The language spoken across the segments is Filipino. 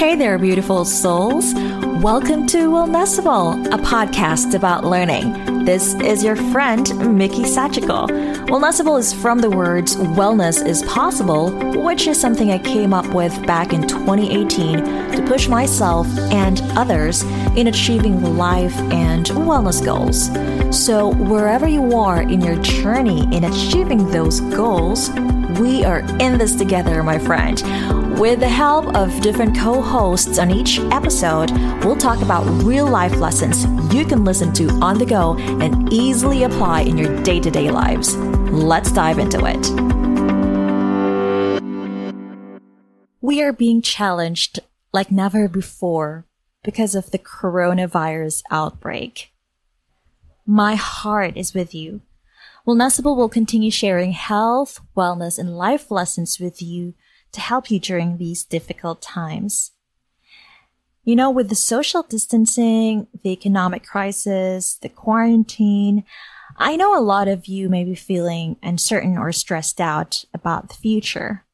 Hey there, beautiful souls. Welcome to Wellnessable, a podcast about learning. This is your friend, Mickey Sachiko. Wellnessable is from the words wellness is possible, which is something I came up with back in 2018 to push myself and others in achieving life and wellness goals. So, wherever you are in your journey in achieving those goals, we are in this together, my friend. With the help of different co hosts on each episode, we'll talk about real life lessons you can listen to on the go and easily apply in your day to day lives. Let's dive into it. We are being challenged like never before because of the coronavirus outbreak. My heart is with you. Wellnessable will continue sharing health, wellness, and life lessons with you to help you during these difficult times. You know, with the social distancing, the economic crisis, the quarantine, I know a lot of you may be feeling uncertain or stressed out about the future.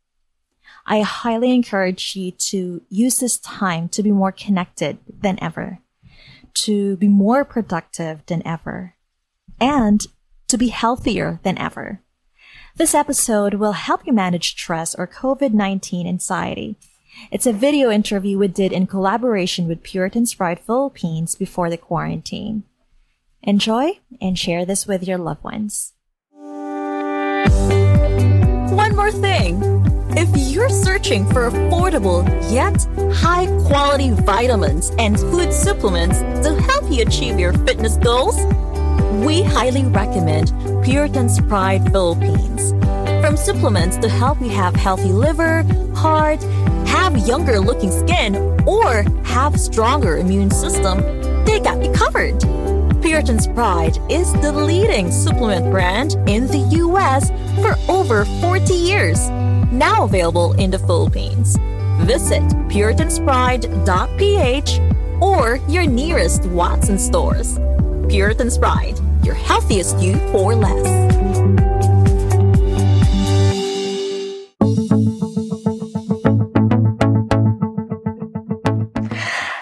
I highly encourage you to use this time to be more connected than ever, to be more productive than ever, and to be healthier than ever. This episode will help you manage stress or COVID-19 anxiety. It's a video interview we did in collaboration with Puritan's Pride Philippines before the quarantine. Enjoy and share this with your loved ones. One more thing. If you're searching for affordable yet high quality vitamins and food supplements to help you achieve your fitness goals, we highly recommend Puritan's Pride Philippines. From supplements to help you have healthy liver, heart, have younger looking skin, or have stronger immune system, they got you covered. Puritan's Pride is the leading supplement brand in the US for over 40 years, now available in the Philippines. Visit puritanspride.ph or your nearest Watson stores. Puritan's Pride, your healthiest you for less.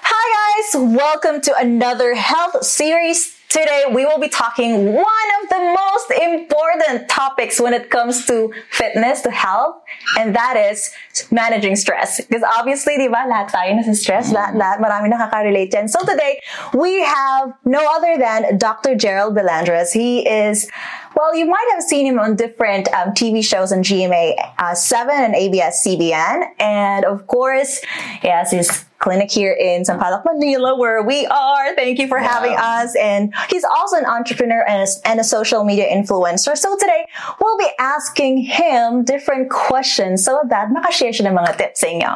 Hi guys, welcome to another health series. Today we will be talking one of the most important topics when it comes to fitness, to health, and that is managing stress. Because obviously, di ba, lahat tayo nasa stress, lahat, lahat, marami nakaka-relate dyan. So today, we have no other than Dr. Gerald Belandres. He is well, you might have seen him on different um, TV shows on GMA uh, 7 and ABS-CBN. And of course, he has his clinic here in Sampaloc, Manila, where we are. Thank you for Yeah. having us. And he's also an entrepreneur and a, and a social media influencer. So today, we'll be asking him different questions so that makashare siya ng mga tips sa inyo.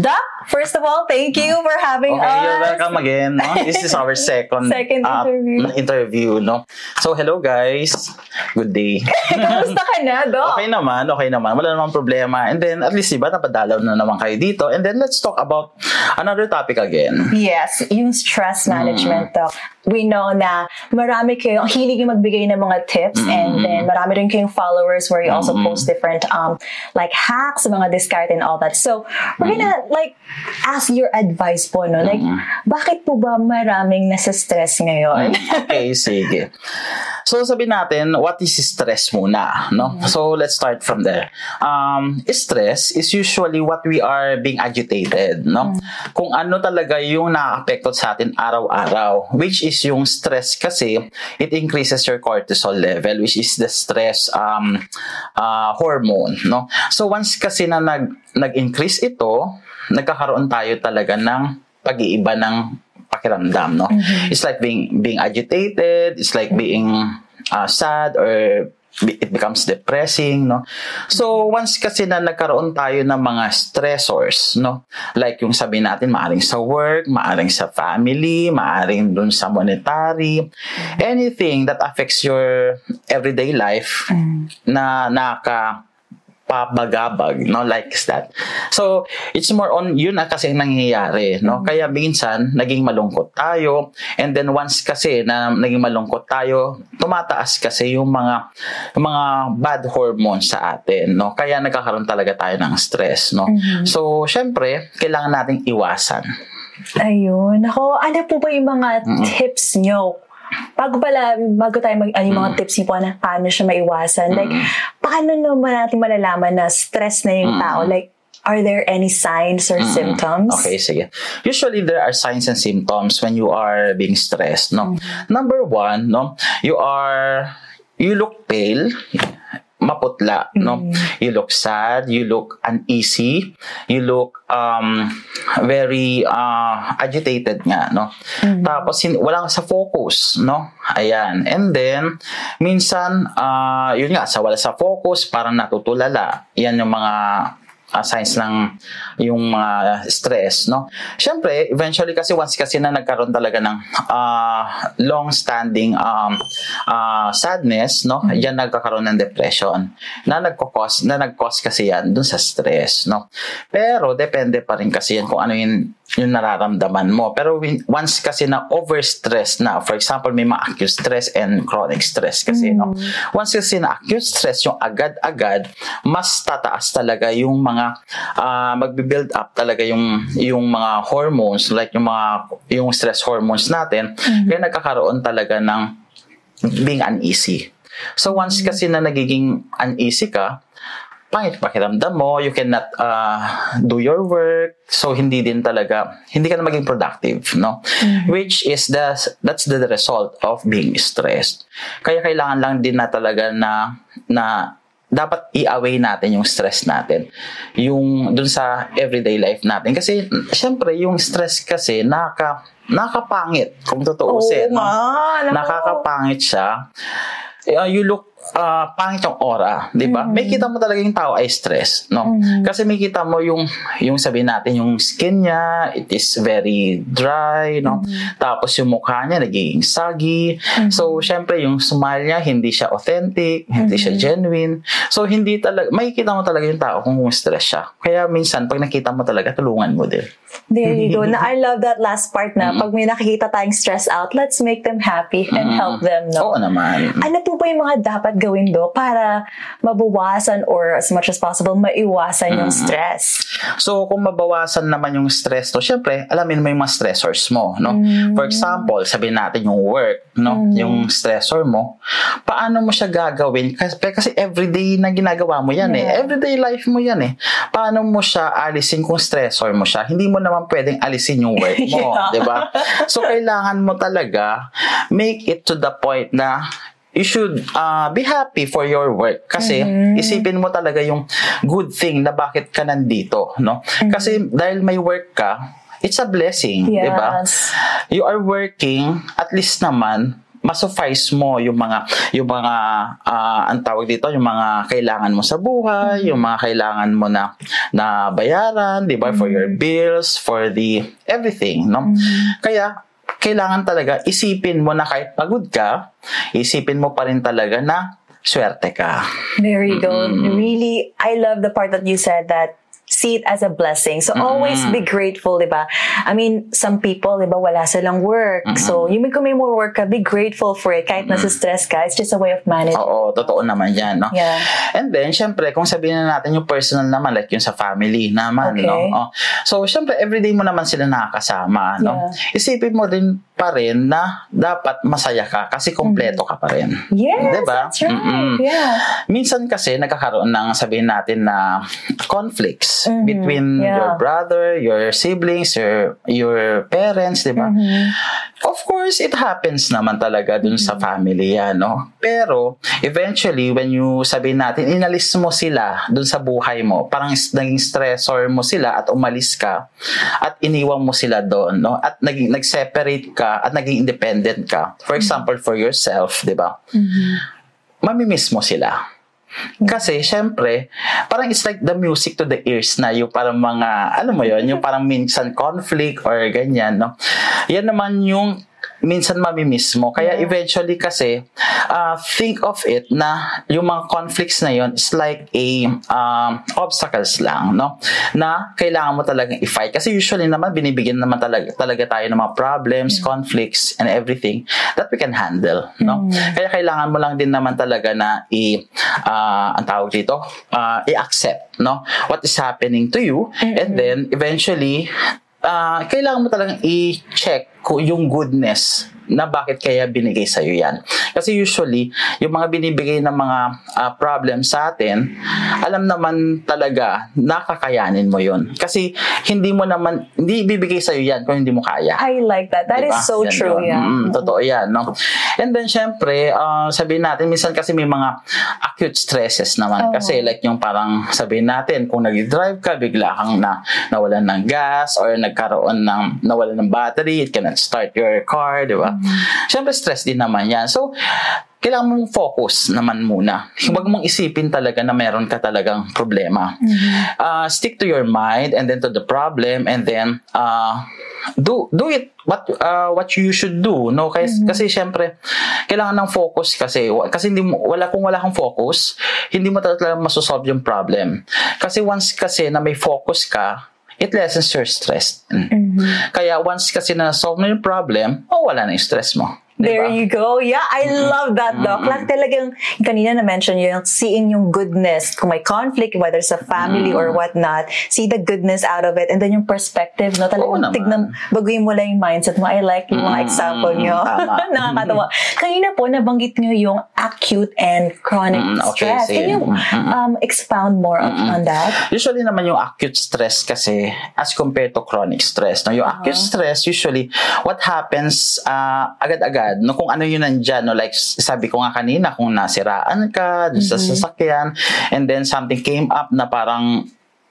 Doc, first of all, thank you for having Okay, us. you're welcome again. No? This is our second, Second uh, interview. interview, no? So, hello guys. Good day. Kamusta ka na, Doc? okay naman, okay naman. Wala namang problema. And then, at least, iba, napadalaw na naman kayo dito. And then, let's talk about another topic again. Yes, yung stress management to. We know na marami kayo, ang hilig yung magbigay ng mga tips Mm. and then marami rin kayong followers where you also post different um like hacks, mga discard and all that. So, we're gonna like ask your advice po, no? Like, bakit po ba maraming nasa stress ngayon? Okay, sige. So, sabi natin, what is stress muna, no? So, let's start from there. Um, stress is usually what we are being agitated, no? Kung ano talaga yung nakaka-apekto sa atin araw-araw, which is yung stress kasi, it increases your cortisol level, which is the stress um, uh, hormone, no? So, once kasi na nag, nag-increase ito, nagkakaroon tayo talaga ng pag-iiba ng pakiramdam, no? It's like being being agitated, it's like being uh, sad or it becomes depressing, no? So, once kasi na nagkaroon tayo ng mga stressors, no? Like yung sabi natin, maaring sa work, maaring sa family, maaring dun sa monetary, anything that affects your everyday life na naka pabagabag, no? Like that. So, it's more on, yun na kasi ang nangyayari, no? Kaya minsan, naging malungkot tayo, and then once kasi na naging malungkot tayo, tumataas kasi yung mga, yung mga bad hormones sa atin, no? Kaya nagkakaroon talaga tayo ng stress, no? So, syempre, kailangan nating iwasan. Ayun. Ako, ano po ba yung mga tips nyo? Bago pala, bago tayo mag, ano yung mga tips niyo po na paano siya maiwasan. Like, paano naman natin malalaman na stress na yung tao? Like, are there any signs or symptoms? Okay, sige. Usually there are signs and symptoms when you are being stressed, no. Number one, no, you are you look pale, maputla, no. You look sad, you look uneasy, you look um very uh, agitated nga, no. Tapos hin- wala sa focus, no. Ayan. And then minsan uh, yun nga sa wala sa focus, parang natutulala. Yan yung mga uh, signs ng yung mga stress, no? Siyempre, eventually kasi once kasi na nagkaroon talaga ng uh, long-standing um, uh, sadness, no? Yan nagkakaroon ng depression na nagko-cause na nag-cause kasi yan dun sa stress, no? Pero depende pa rin kasi yan kung ano yung yung nararamdaman mo. Pero when, once kasi na overstress na, for example, may mga acute stress and chronic stress kasi, no? Once kasi na acute stress, yung agad-agad, mas tataas talaga yung mga, uh, magbe-build up talaga yung, yung mga hormones, like yung mga, yung stress hormones natin, kaya nagkakaroon talaga ng being uneasy. So once kasi na nagiging uneasy ka, pangit pakiramdam mo, you cannot uh, do your work, so hindi din talaga, hindi ka na maging productive, no? Which is the, that's the result of being stressed. Kaya kailangan lang din na talaga na, na dapat i-away natin yung stress natin. Yung dun sa everyday life natin. Kasi, syempre, yung stress kasi, naka, nakapangit, kung Oo totoo no? nga, naku. Nakakapangit siya. Uh, you look uh, pangit yung aura, 'di ba? May kita mo talaga yung tao ay stress, no? Kasi may kita mo yung yung sabihin natin yung skin niya, it is very dry, no? Tapos yung mukha niya nagiging saggy. So, syempre yung smile niya hindi siya authentic, hindi siya genuine. So, hindi talaga may kita mo talaga yung tao kung stress siya. Kaya minsan pag nakita mo talaga tulungan mo din. There you go. Na, I love that last part na pag may nakikita tayong stress out, let's make them happy and help them, no? Oo naman. Ano po ba yung mga dapat gawin do para mabawasan or as much as possible maiwasan yung stress? So, kung mabawasan naman yung stress to, syempre, alamin mo yung mga stressors mo, no? For example, sabihin natin yung work, no? Yung stressor mo, paano mo siya gagawin? Kasi, kasi everyday na ginagawa mo yan eh. Yeah. Everyday life mo yan eh. Paano mo siya alisin kung stressor mo siya? Hindi mo naman pwedeng alisin yung work mo, Yeah. di ba? So, kailangan mo talaga make it to the point na you should uh, be happy for your work. Kasi isipin mo talaga yung good thing na bakit ka nandito no? Kasi dahil may work ka it's a blessing di ba? Yes. you are working at least naman masuffice mo yung mga yung mga ah, ang tawag dito yung mga kailangan mo sa buhay yung mga kailangan mo na na bayaran di ba? For your bills for the everything no? Kaya kailangan talaga isipin mo na kahit pagod ka isipin mo pa rin talaga na swerte ka There you go. Really, I love the part that you said that see it as a blessing. So always be grateful, di ba? I mean, some people, di ba, wala silang work. So, you may kung may more work ka, be grateful for it. Kahit nasa stress ka, it's just a way of managing. Oo, totoo naman yan, no? Yeah. And then, syempre, kung sabihin na natin yung personal naman, like yung sa family naman, Okay. no? Oh. So, syempre, everyday mo naman sila nakakasama, no? Isipin mo din pa rin na dapat masaya ka kasi kompleto ka pa rin. Yes, Diba? that's right. Mm-mm. Yeah. Minsan kasi nagkakaroon ng sabihin natin na conflicts Mhm, between yeah. your brother, your siblings, your your parents, 'di ba? Mm-hmm. Of course, it happens naman talaga dun sa family yan, no? Pero, eventually, when you sabihin natin, inalis mo sila dun sa buhay mo, parang naging stressor mo sila at umalis ka, at iniwan mo sila doon, no? At naging, nag-separate ka, at naging independent ka. For example, for yourself, di ba? Mamimiss mo sila. Kasi, syempre, parang it's like the music to the ears na yung parang mga, alam mo yon yung parang minsan conflict or ganyan, no? Yan naman yung minsan mamimiss mo. Kaya Yeah. eventually kasi, uh, think of it na yung mga conflicts na yon is like a um, obstacles lang, no? Na kailangan mo talagang i-fight. Kasi usually naman, binibigyan naman talaga, talaga tayo ng mga problems, conflicts, and everything that we can handle, no? Kaya kailangan mo lang din naman talaga na i, uh, ang tawag dito, uh, i-accept, no? What is happening to you, and then eventually, ah kailangan mo talagang i-check yung goodness na bakit kaya binigay sa iyo yan. Kasi usually, yung mga binibigay ng mga ah, problem sa atin, alam naman talaga nakakayanin mo yun. Kasi hindi mo naman, hindi ibibigay sa iyo yan kung hindi mo kaya. I like that. That is Diba? so Yan true. yun. Yeah. Mm, totoo yan, no? And then, syempre, uh, sabihin natin, minsan kasi may mga acute stresses naman. Oo. Kasi like yung parang sabihin natin, kung nag-drive ka, bigla kang na, nawalan ng gas or nagkaroon ng, nawalan ng battery, it cannot start your car, di ba? Mm-hmm. Syempre, stress din naman yan. So, kailangan mong focus naman muna. Huwag mong isipin talaga na meron ka talagang problema. Uh, stick to your mind and then to the problem and then uh, do do it what uh, what you should do no kasi kasi syempre kailangan ng focus kasi kasi hindi mo wala kung wala kang focus hindi mo talaga masosolve yung problem kasi once kasi na may focus ka it lessens your stress kaya once kasi na solve na yung problem oh wala na yung stress mo There Diba? you go. Yeah, I love that, Doc. Like talagang, kanina na-mention yung seeing yung goodness, kung may conflict, whether sa family or whatnot, see the goodness out of it, and then yung perspective, no? Oo Talagang naman. tignan, baguhin mo lang yung mindset mo. I like yung mga Mm, example nyo. Nakakatawa. Kanina po, nabanggit nyo yung acute and chronic Mm, okay, stress. Can you Mm, um, expound more on, on that? Usually naman yung acute stress kasi as compared to chronic stress. No? Yung acute stress, usually, what happens uh, agad-agad, no? kung ano yun nandyan, no? like sabi ko nga kanina, kung nasiraan ka dun sa sasakyan, and then something came up na parang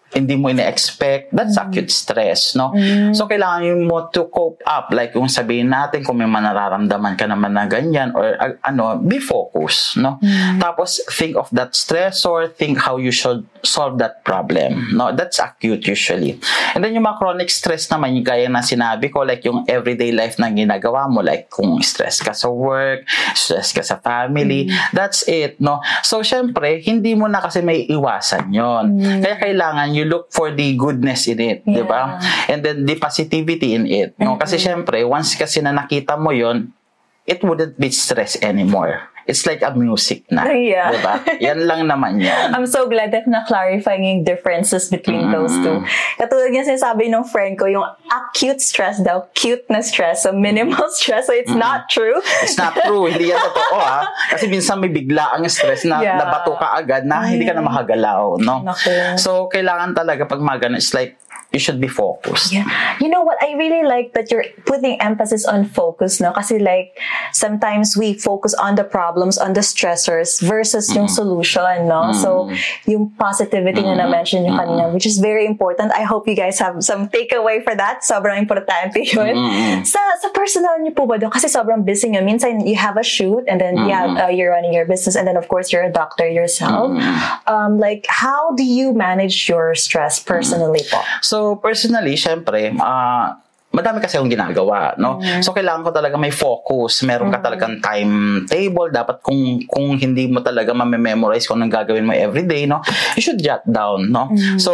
hindi mo ina-expect, that's acute stress, no? So, kailangan mo to cope up. Like, kung sabihin natin, kung may manararamdaman ka naman na ganyan, or uh, ano, be focused, no? Tapos, think of that stressor, think how you should solve that problem, no? That's acute usually. And then, yung mga chronic stress naman, yung gaya na sinabi ko, like yung everyday life na ginagawa mo, like kung stress ka sa work, stress ka sa family, that's it, no? So, syempre, hindi mo na kasi may iwasan yon Kaya kailangan you look for the goodness in it, di ba? And then the positivity in it, no? Kasi syempre, once kasi na nakita mo yon it wouldn't be stress anymore. It's like a music na. Yeah. Di ba? Yan lang naman yan. I'm so glad that na-clarify yung differences between those Mm. two. Katulad nga sinasabi ng friend ko, yung acute stress daw, cute na stress, so minimal stress, so it's not true. It's not true. Hindi yan totoo, ha? Kasi minsan may bigla ang stress na Yeah. nabato ka agad na hindi ka na makagalaw, no? Naku. So, kailangan talaga pag mga ganun, it's like, you should be focused. Yeah. You know what? I really like that you're putting emphasis on focus, no? Kasi like, sometimes we focus on the problems, on the stressors versus yung mm-hmm. solution, no? So, mm-hmm. yung positivity na mm-hmm. na-mention yung kanina, which is very important. I hope you guys have some takeaway for that. Sobrang importante yun. Sa, sa personal niyo po ba doon? Kasi sobrang busy nyo. Minsan, you have a shoot and then you have, uh, you're running your business and then of course, you're a doctor yourself. Um, like, how do you manage your stress personally po? So, personally, syempre, ah, madami kasi akong ginagawa, no? So, kailangan ko talaga may focus. Meron ka talagang timetable. Dapat kung kung hindi mo talaga mamememorize kung anong gagawin mo everyday, no? You should jot down, no? So,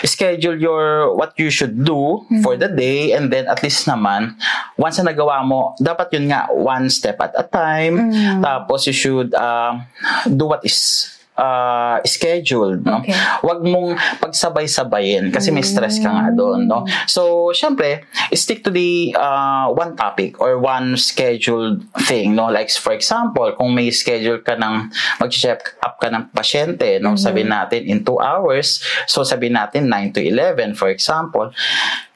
schedule your what you should do for the day and then at least naman, once na nagawa mo, dapat yun nga, one step at a time. Tapos, you should ah, do what is uh, scheduled, no? Okay. Huwag mong pagsabay-sabayin kasi may stress ka nga doon, no? So, syempre, stick to the uh, one topic or one scheduled thing, no? Like, for example, kung may schedule ka ng mag-check up ka ng pasyente, no? Sabihin natin in 2 hours, so sabihin natin 9 to 11, for example,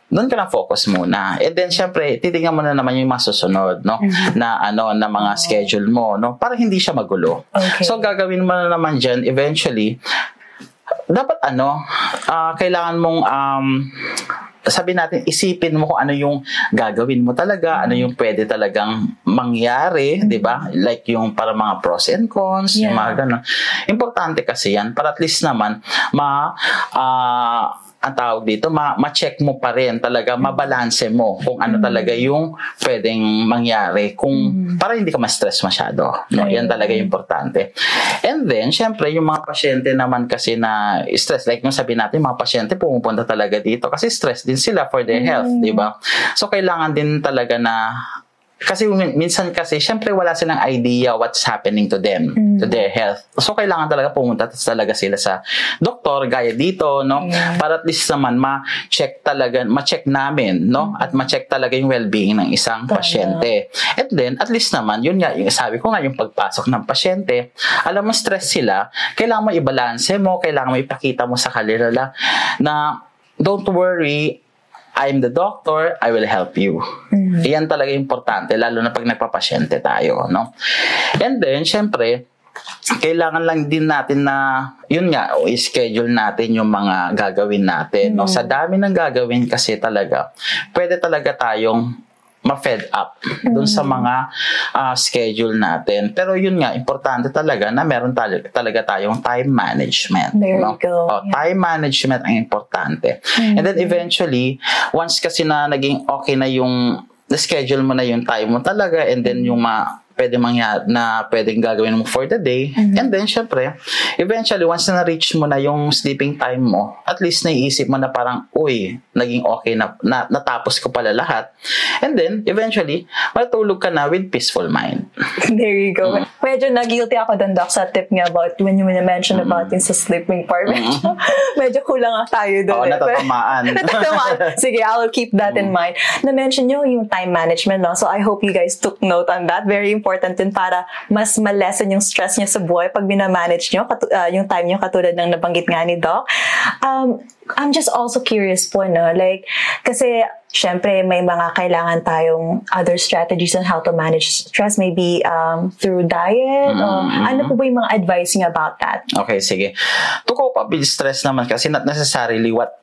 doon ka na focus muna. And then, syempre, titingnan mo na naman yung masusunod, no? Na, ano, na mga schedule mo, no? Para hindi siya magulo. Okay. So, gagawin mo na naman dyan, eventually, dapat ano, ah, kailangan mong, um, sabi natin, isipin mo kung ano yung gagawin mo talaga, ano yung pwede talagang mangyari, di ba? Like yung para mga pros and cons, yung Yeah. mga ganun. Importante kasi yan, para at least naman, ma, ah, ang tawag dito, ma- ma-check mo pa rin talaga, mabalanse mo kung ano talaga yung pwedeng mangyari kung para hindi ka ma-stress masyado. No? Yan talaga yung importante. And then, syempre, yung mga pasyente naman kasi na stress, like yung sabi natin, mga pasyente pumupunta talaga dito kasi stress din sila for their health, di ba? So, kailangan din talaga na kasi min- minsan kasi, syempre wala silang idea what's happening to them, to their health. So, kailangan talaga pumunta talaga sila sa doktor, gaya dito, no? Para at least naman ma-check talaga, ma-check namin, no? At ma-check talaga yung well-being ng isang pasyente. And then, at least naman, yun nga, yung sabi ko nga, yung pagpasok ng pasyente, alam mo, stress sila, kailangan mo i-balance mo, kailangan mo ipakita mo sa kanila na don't worry, I'm the doctor, I will help you. Iyan talaga importante, lalo na pag nagpapasyente tayo, no? And then, syempre, kailangan lang din natin na, yun nga, o schedule natin yung mga gagawin natin, no? Sa dami ng gagawin kasi talaga, pwede talaga tayong ma-fed up dun sa mga ah, schedule natin. Pero yun nga, importante talaga na meron talaga, talaga tayong time management. There no? you go. Oh, Yeah. time management ang importante. And then eventually, once kasi na naging okay na yung na-schedule mo na yung time mo talaga and then yung ma pwede mangyari na pwedeng gagawin mo for the day. And then, syempre, eventually, once na na-reach mo na yung sleeping time mo, at least naiisip mo na parang, uy, naging okay na, na natapos ko pala lahat. And then, eventually, matulog ka na with peaceful mind. There you go. Medyo nag-guilty ako dun, Doc, sa tip niya about when you mention about yung sa sleeping part. Medyo, medyo kulang tayo doon. Oo, eh. natatamaan. Natatamaan. Sige, I will keep that in mind. Na-mention nyo yung time management, no? So, I hope you guys took note on that. Very important din para mas ma-lessen yung stress niya sa buhay pag minamanage nyo, katu- ah, yung time nyo katulad ng nabanggit nga ni Doc. Um, I'm just also curious po, no? Like, kasi, syempre, may mga kailangan tayong other strategies on how to manage stress, maybe um, through diet, o ano po ba yung mga advice niyo about that? Okay, sige. To cope up with stress naman kasi not necessarily what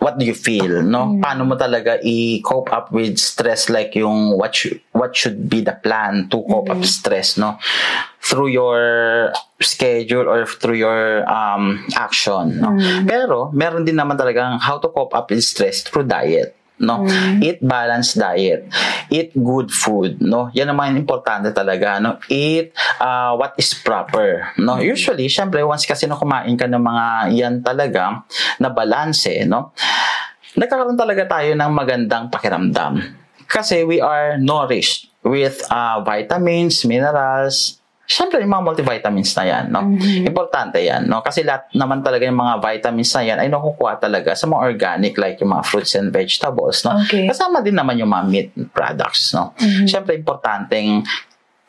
what do you feel, no? Paano mo talaga i-cope up with stress like yung what should, what should be the plan to cope up with stress, no? Through your schedule or through your um, action, no? Pero meron din naman talagang how to cope up with stress through diet no? Eat balanced diet. Eat good food no? Yan naman importante talaga no? Eat uh, what is proper no? Usually syempre once kasi na kumain ka ng mga yan talaga na balanse no? Nagkakaroon talaga tayo ng magandang pakiramdam. Kasi we are nourished with uh, vitamins minerals Siyempre, yung mga multivitamins na yan, no? Importante yan, no? Kasi lahat naman talaga yung mga vitamins na yan ay nakukuha talaga sa mga organic like yung mga fruits and vegetables, no? Okay. Kasama din naman yung mga meat products, no? Siyempre, importanteng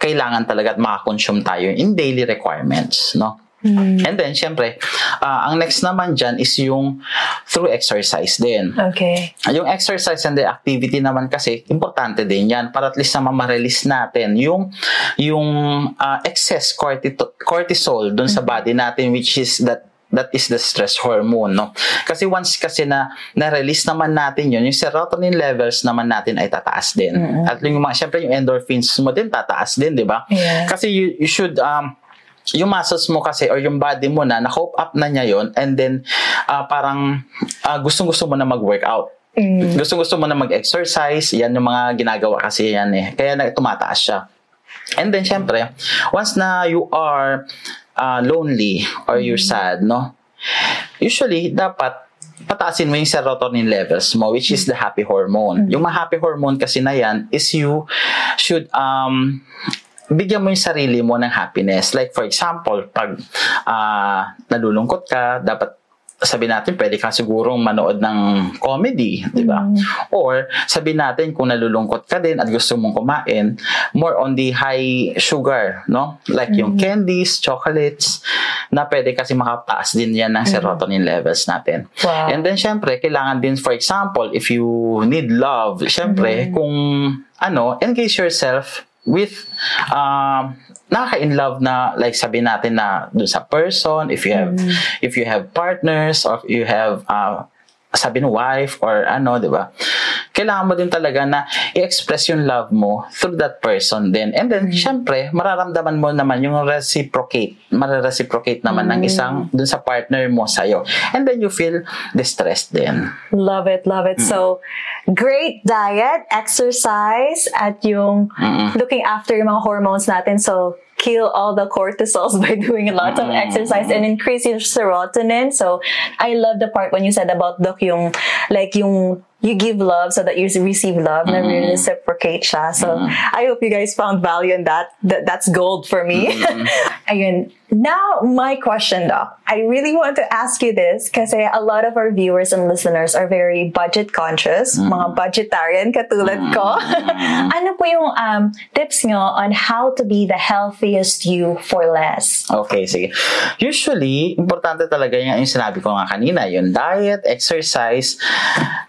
kailangan talaga at makakonsume tayo in daily requirements, no? And then, syempre, ah, ang next naman dyan is yung through exercise din. Okay. Yung exercise and the activity naman kasi importante din 'yan para at least naman ma-release natin yung yung ah, excess corti- cortisol dun sa body natin which is that that is the stress hormone no kasi once kasi na na-release naman natin yun yung serotonin levels naman natin ay tataas din at yung mga syempre yung endorphins mo din tataas din di ba Yeah. kasi you, you should um yung muscles mo kasi or yung body mo na na-cope up na niya yon and then ah, parang ah, gustong-gusto mo na mag-workout. Gustong-gusto mo na mag-exercise. Yan yung mga ginagawa kasi yan eh. Kaya na tumataas siya. And then, syempre, once na you are ah, lonely or you're sad, no? Usually, dapat pataasin mo yung serotonin levels mo, which is the happy hormone. Yung mga happy hormone kasi na yan is you should um, bigyan mo yung sarili mo ng happiness. Like for example, pag ah, nalulungkot ka, dapat sabi natin, pwede ka sigurong manood ng comedy, di ba? Or sabi natin, kung nalulungkot ka din at gusto mong kumain, more on the high sugar, no? Like yung candies, chocolates, na pwede kasi makataas din yan ng serotonin levels natin. Wow. And then, syempre, kailangan din, for example, if you need love, syempre, kung ano, engage yourself with um nakaka-in love na like sabi natin na dun sa person if you have if you have partners or if you have uh, sabi ng wife or ano 'di ba kailangan mo din talaga na i-express yung love mo through that person din. And then, syempre, mararamdaman mo naman yung reciprocate, marareciprocate naman ng isang dun sa partner mo sa'yo. And then, you feel distressed din. Love it, love it. So, great diet, exercise, at yung looking after yung mga hormones natin. So, kill all the cortisols by doing a lot of mm. exercise and increase your serotonin. So, I love the part when you said about Doc yung, like yung you give love so that you receive love na really reciprocate siya. So, mm-hmm. I hope you guys found value in that. that that's gold for me. Mm-hmm. Ayun. Now, my question, though. I really want to ask you this because a lot of our viewers and listeners are very budget conscious, mga budgetarian katulad ko. ano po yung um, tips nyo on how to be the healthiest you for less? Okay, sige. Usually, importante talaga yung, yung sinabi ko nga kanina, yung diet, exercise,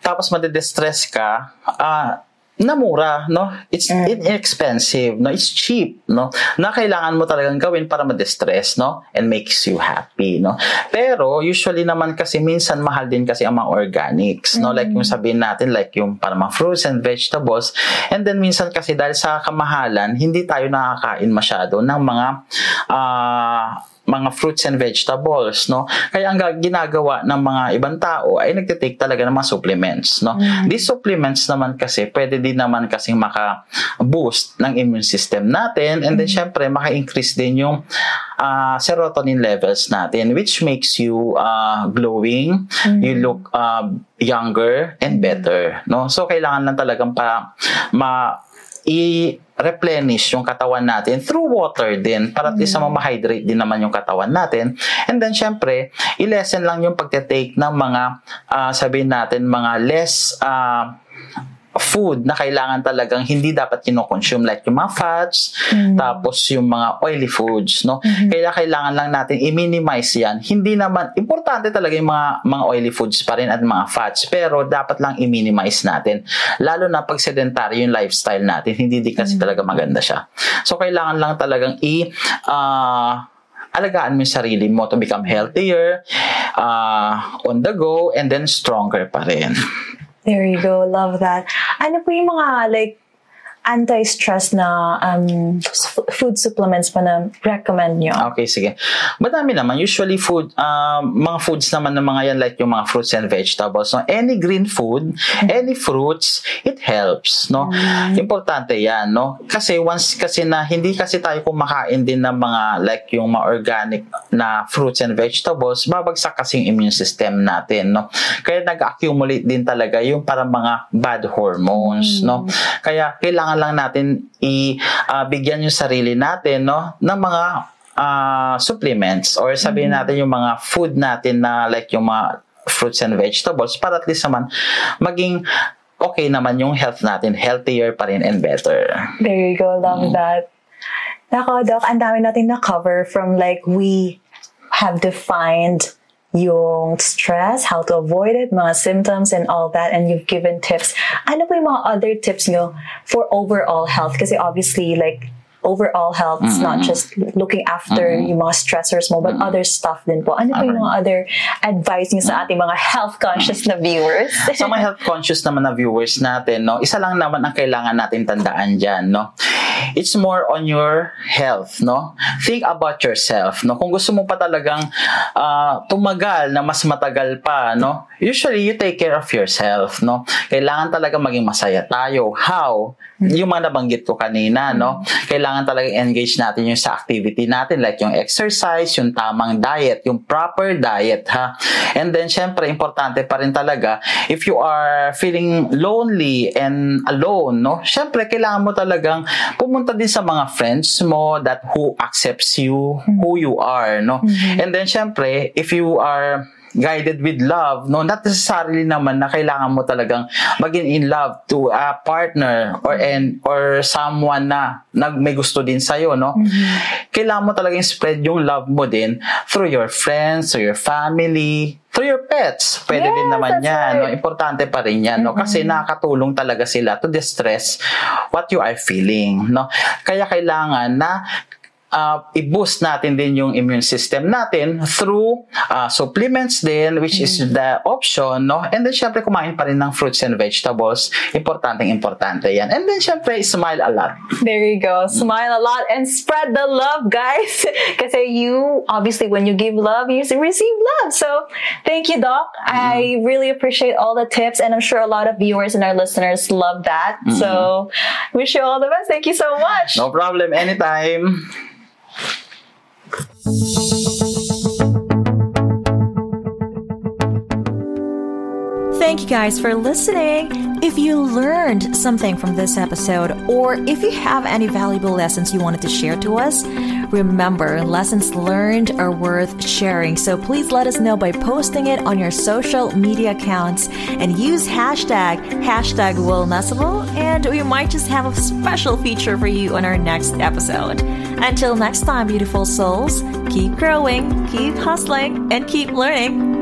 tapos madidistress ka, ah, na mura, no? It's inexpensive, no? It's cheap, no? Na kailangan mo talagang gawin para ma-distress, no? And makes you happy, no? Pero, usually naman kasi minsan mahal din kasi ang mga organics, no? Like yung sabihin natin, like yung para mga fruits and vegetables. And then minsan kasi dahil sa kamahalan, hindi tayo nakakain masyado ng mga ah mga fruits and vegetables, no? Kaya ang ga- ginagawa ng mga ibang tao ay nagtitake talaga ng mga supplements, no? These supplements naman kasi pwede din naman kasing maka-boost ng immune system natin and then syempre maka-increase din yung ah, serotonin levels natin which makes you ah, glowing, you look ah, younger and better, no? So kailangan lang talagang pa ma i-replenish yung katawan natin through water din para at least mm. ma-hydrate din naman yung katawan natin. And then, syempre, i-lessen lang yung pagte-take ng mga, ah, sabihin natin, mga less ah, food na kailangan talagang hindi dapat kinoconsume like yung mga fats, tapos yung mga oily foods, no? Kaya kailangan lang natin i-minimize yan. Hindi naman, importante talaga yung mga, mga oily foods pa rin at mga fats, pero dapat lang i-minimize natin. Lalo na pag sedentary yung lifestyle natin, hindi din kasi talaga maganda siya. So, kailangan lang talagang i- ah, alagaan mo yung sarili mo to become healthier, ah, on the go, and then stronger pa rin. There you go. Love that. Ano po yung mga like anti-stress na um, food supplements pa na recommend nyo? Okay, sige. Madami naman. Usually food, um, mga foods naman ng mga yan like yung mga fruits and vegetables. No? Any green food, any fruits, it helps. No? Importante yan. No? Kasi once kasi na hindi kasi tayo kumakain din ng mga like yung mga organic na fruits and vegetables, babagsak kasi yung immune system natin. No? Kaya nag-accumulate din talaga yung parang mga bad hormones. No? Kaya kailangan lang natin i-bigyan yung sarili natin no ng mga ah, supplements or sabihin natin yung mga food natin na like yung mga fruits and vegetables para at least naman maging okay naman yung health natin, healthier pa rin and better. There you go. Love that. Nako, Doc, ang dami natin na-cover from like we have defined yung stress, how to avoid it, mga symptoms and all that, and you've given tips. Ano po yung mga other tips nyo for overall health? Kasi obviously, like, overall health is not just looking after yung mga stressors mo, but other stuff din po. Ano po yung mga other advice nyo sa ating mga health-conscious na viewers? Sa mga health conscious naman na viewers natin, no, isa lang naman ang kailangan natin tandaan diyan, no. It's more on your health, no. Think about yourself, no. Kung gusto mo pa talagang ah, tumagal na mas matagal pa, no. Usually you take care of yourself, no. Kailangan talaga maging masaya tayo. How? Yung mga nabanggit ko kanina, no. Kailangan talaga engage natin yung sa activity natin like yung exercise, yung tamang diet, yung proper diet, ha. And then syempre importante pa rin talaga if you are feeling lonely and alone, no? Syempre kailangan mo talagang pumunta din sa mga friends mo that who accepts you who you are, no? And then syempre if you are guided with love, no, not necessarily naman na kailangan mo talagang maging in love to a partner or and or someone na nag may gusto din sa no. Kailangan mo talagang spread yung love mo din through your friends, through your family, through your pets. Pwede din Yes, naman that's yan, no. right. Importante pa rin yan, no, kasi nakakatulong talaga sila to distress what you are feeling, no. Kaya kailangan na uh, i-boost natin din yung immune system natin through uh, supplements din, which is the option, no? And then, syempre, kumain pa rin ng fruits and vegetables. Importanteng importante yan. And then, syempre, smile a lot. There you go. Smile a lot and spread the love, guys. Kasi you, obviously, when you give love, you receive love. So, thank you, Doc. I really appreciate all the tips, and I'm sure a lot of viewers and our listeners love that. So, wish you all the best. Thank you so much. No problem. Anytime. Thank you guys for listening. If you learned something from this episode, or if you have any valuable lessons you wanted to share to us, remember lessons learned are worth sharing. So please let us know by posting it on your social media accounts and use hashtag hashtag Wilnessable, and we might just have a special feature for you on our next episode. Until next time, beautiful souls, keep growing, keep hustling, and keep learning.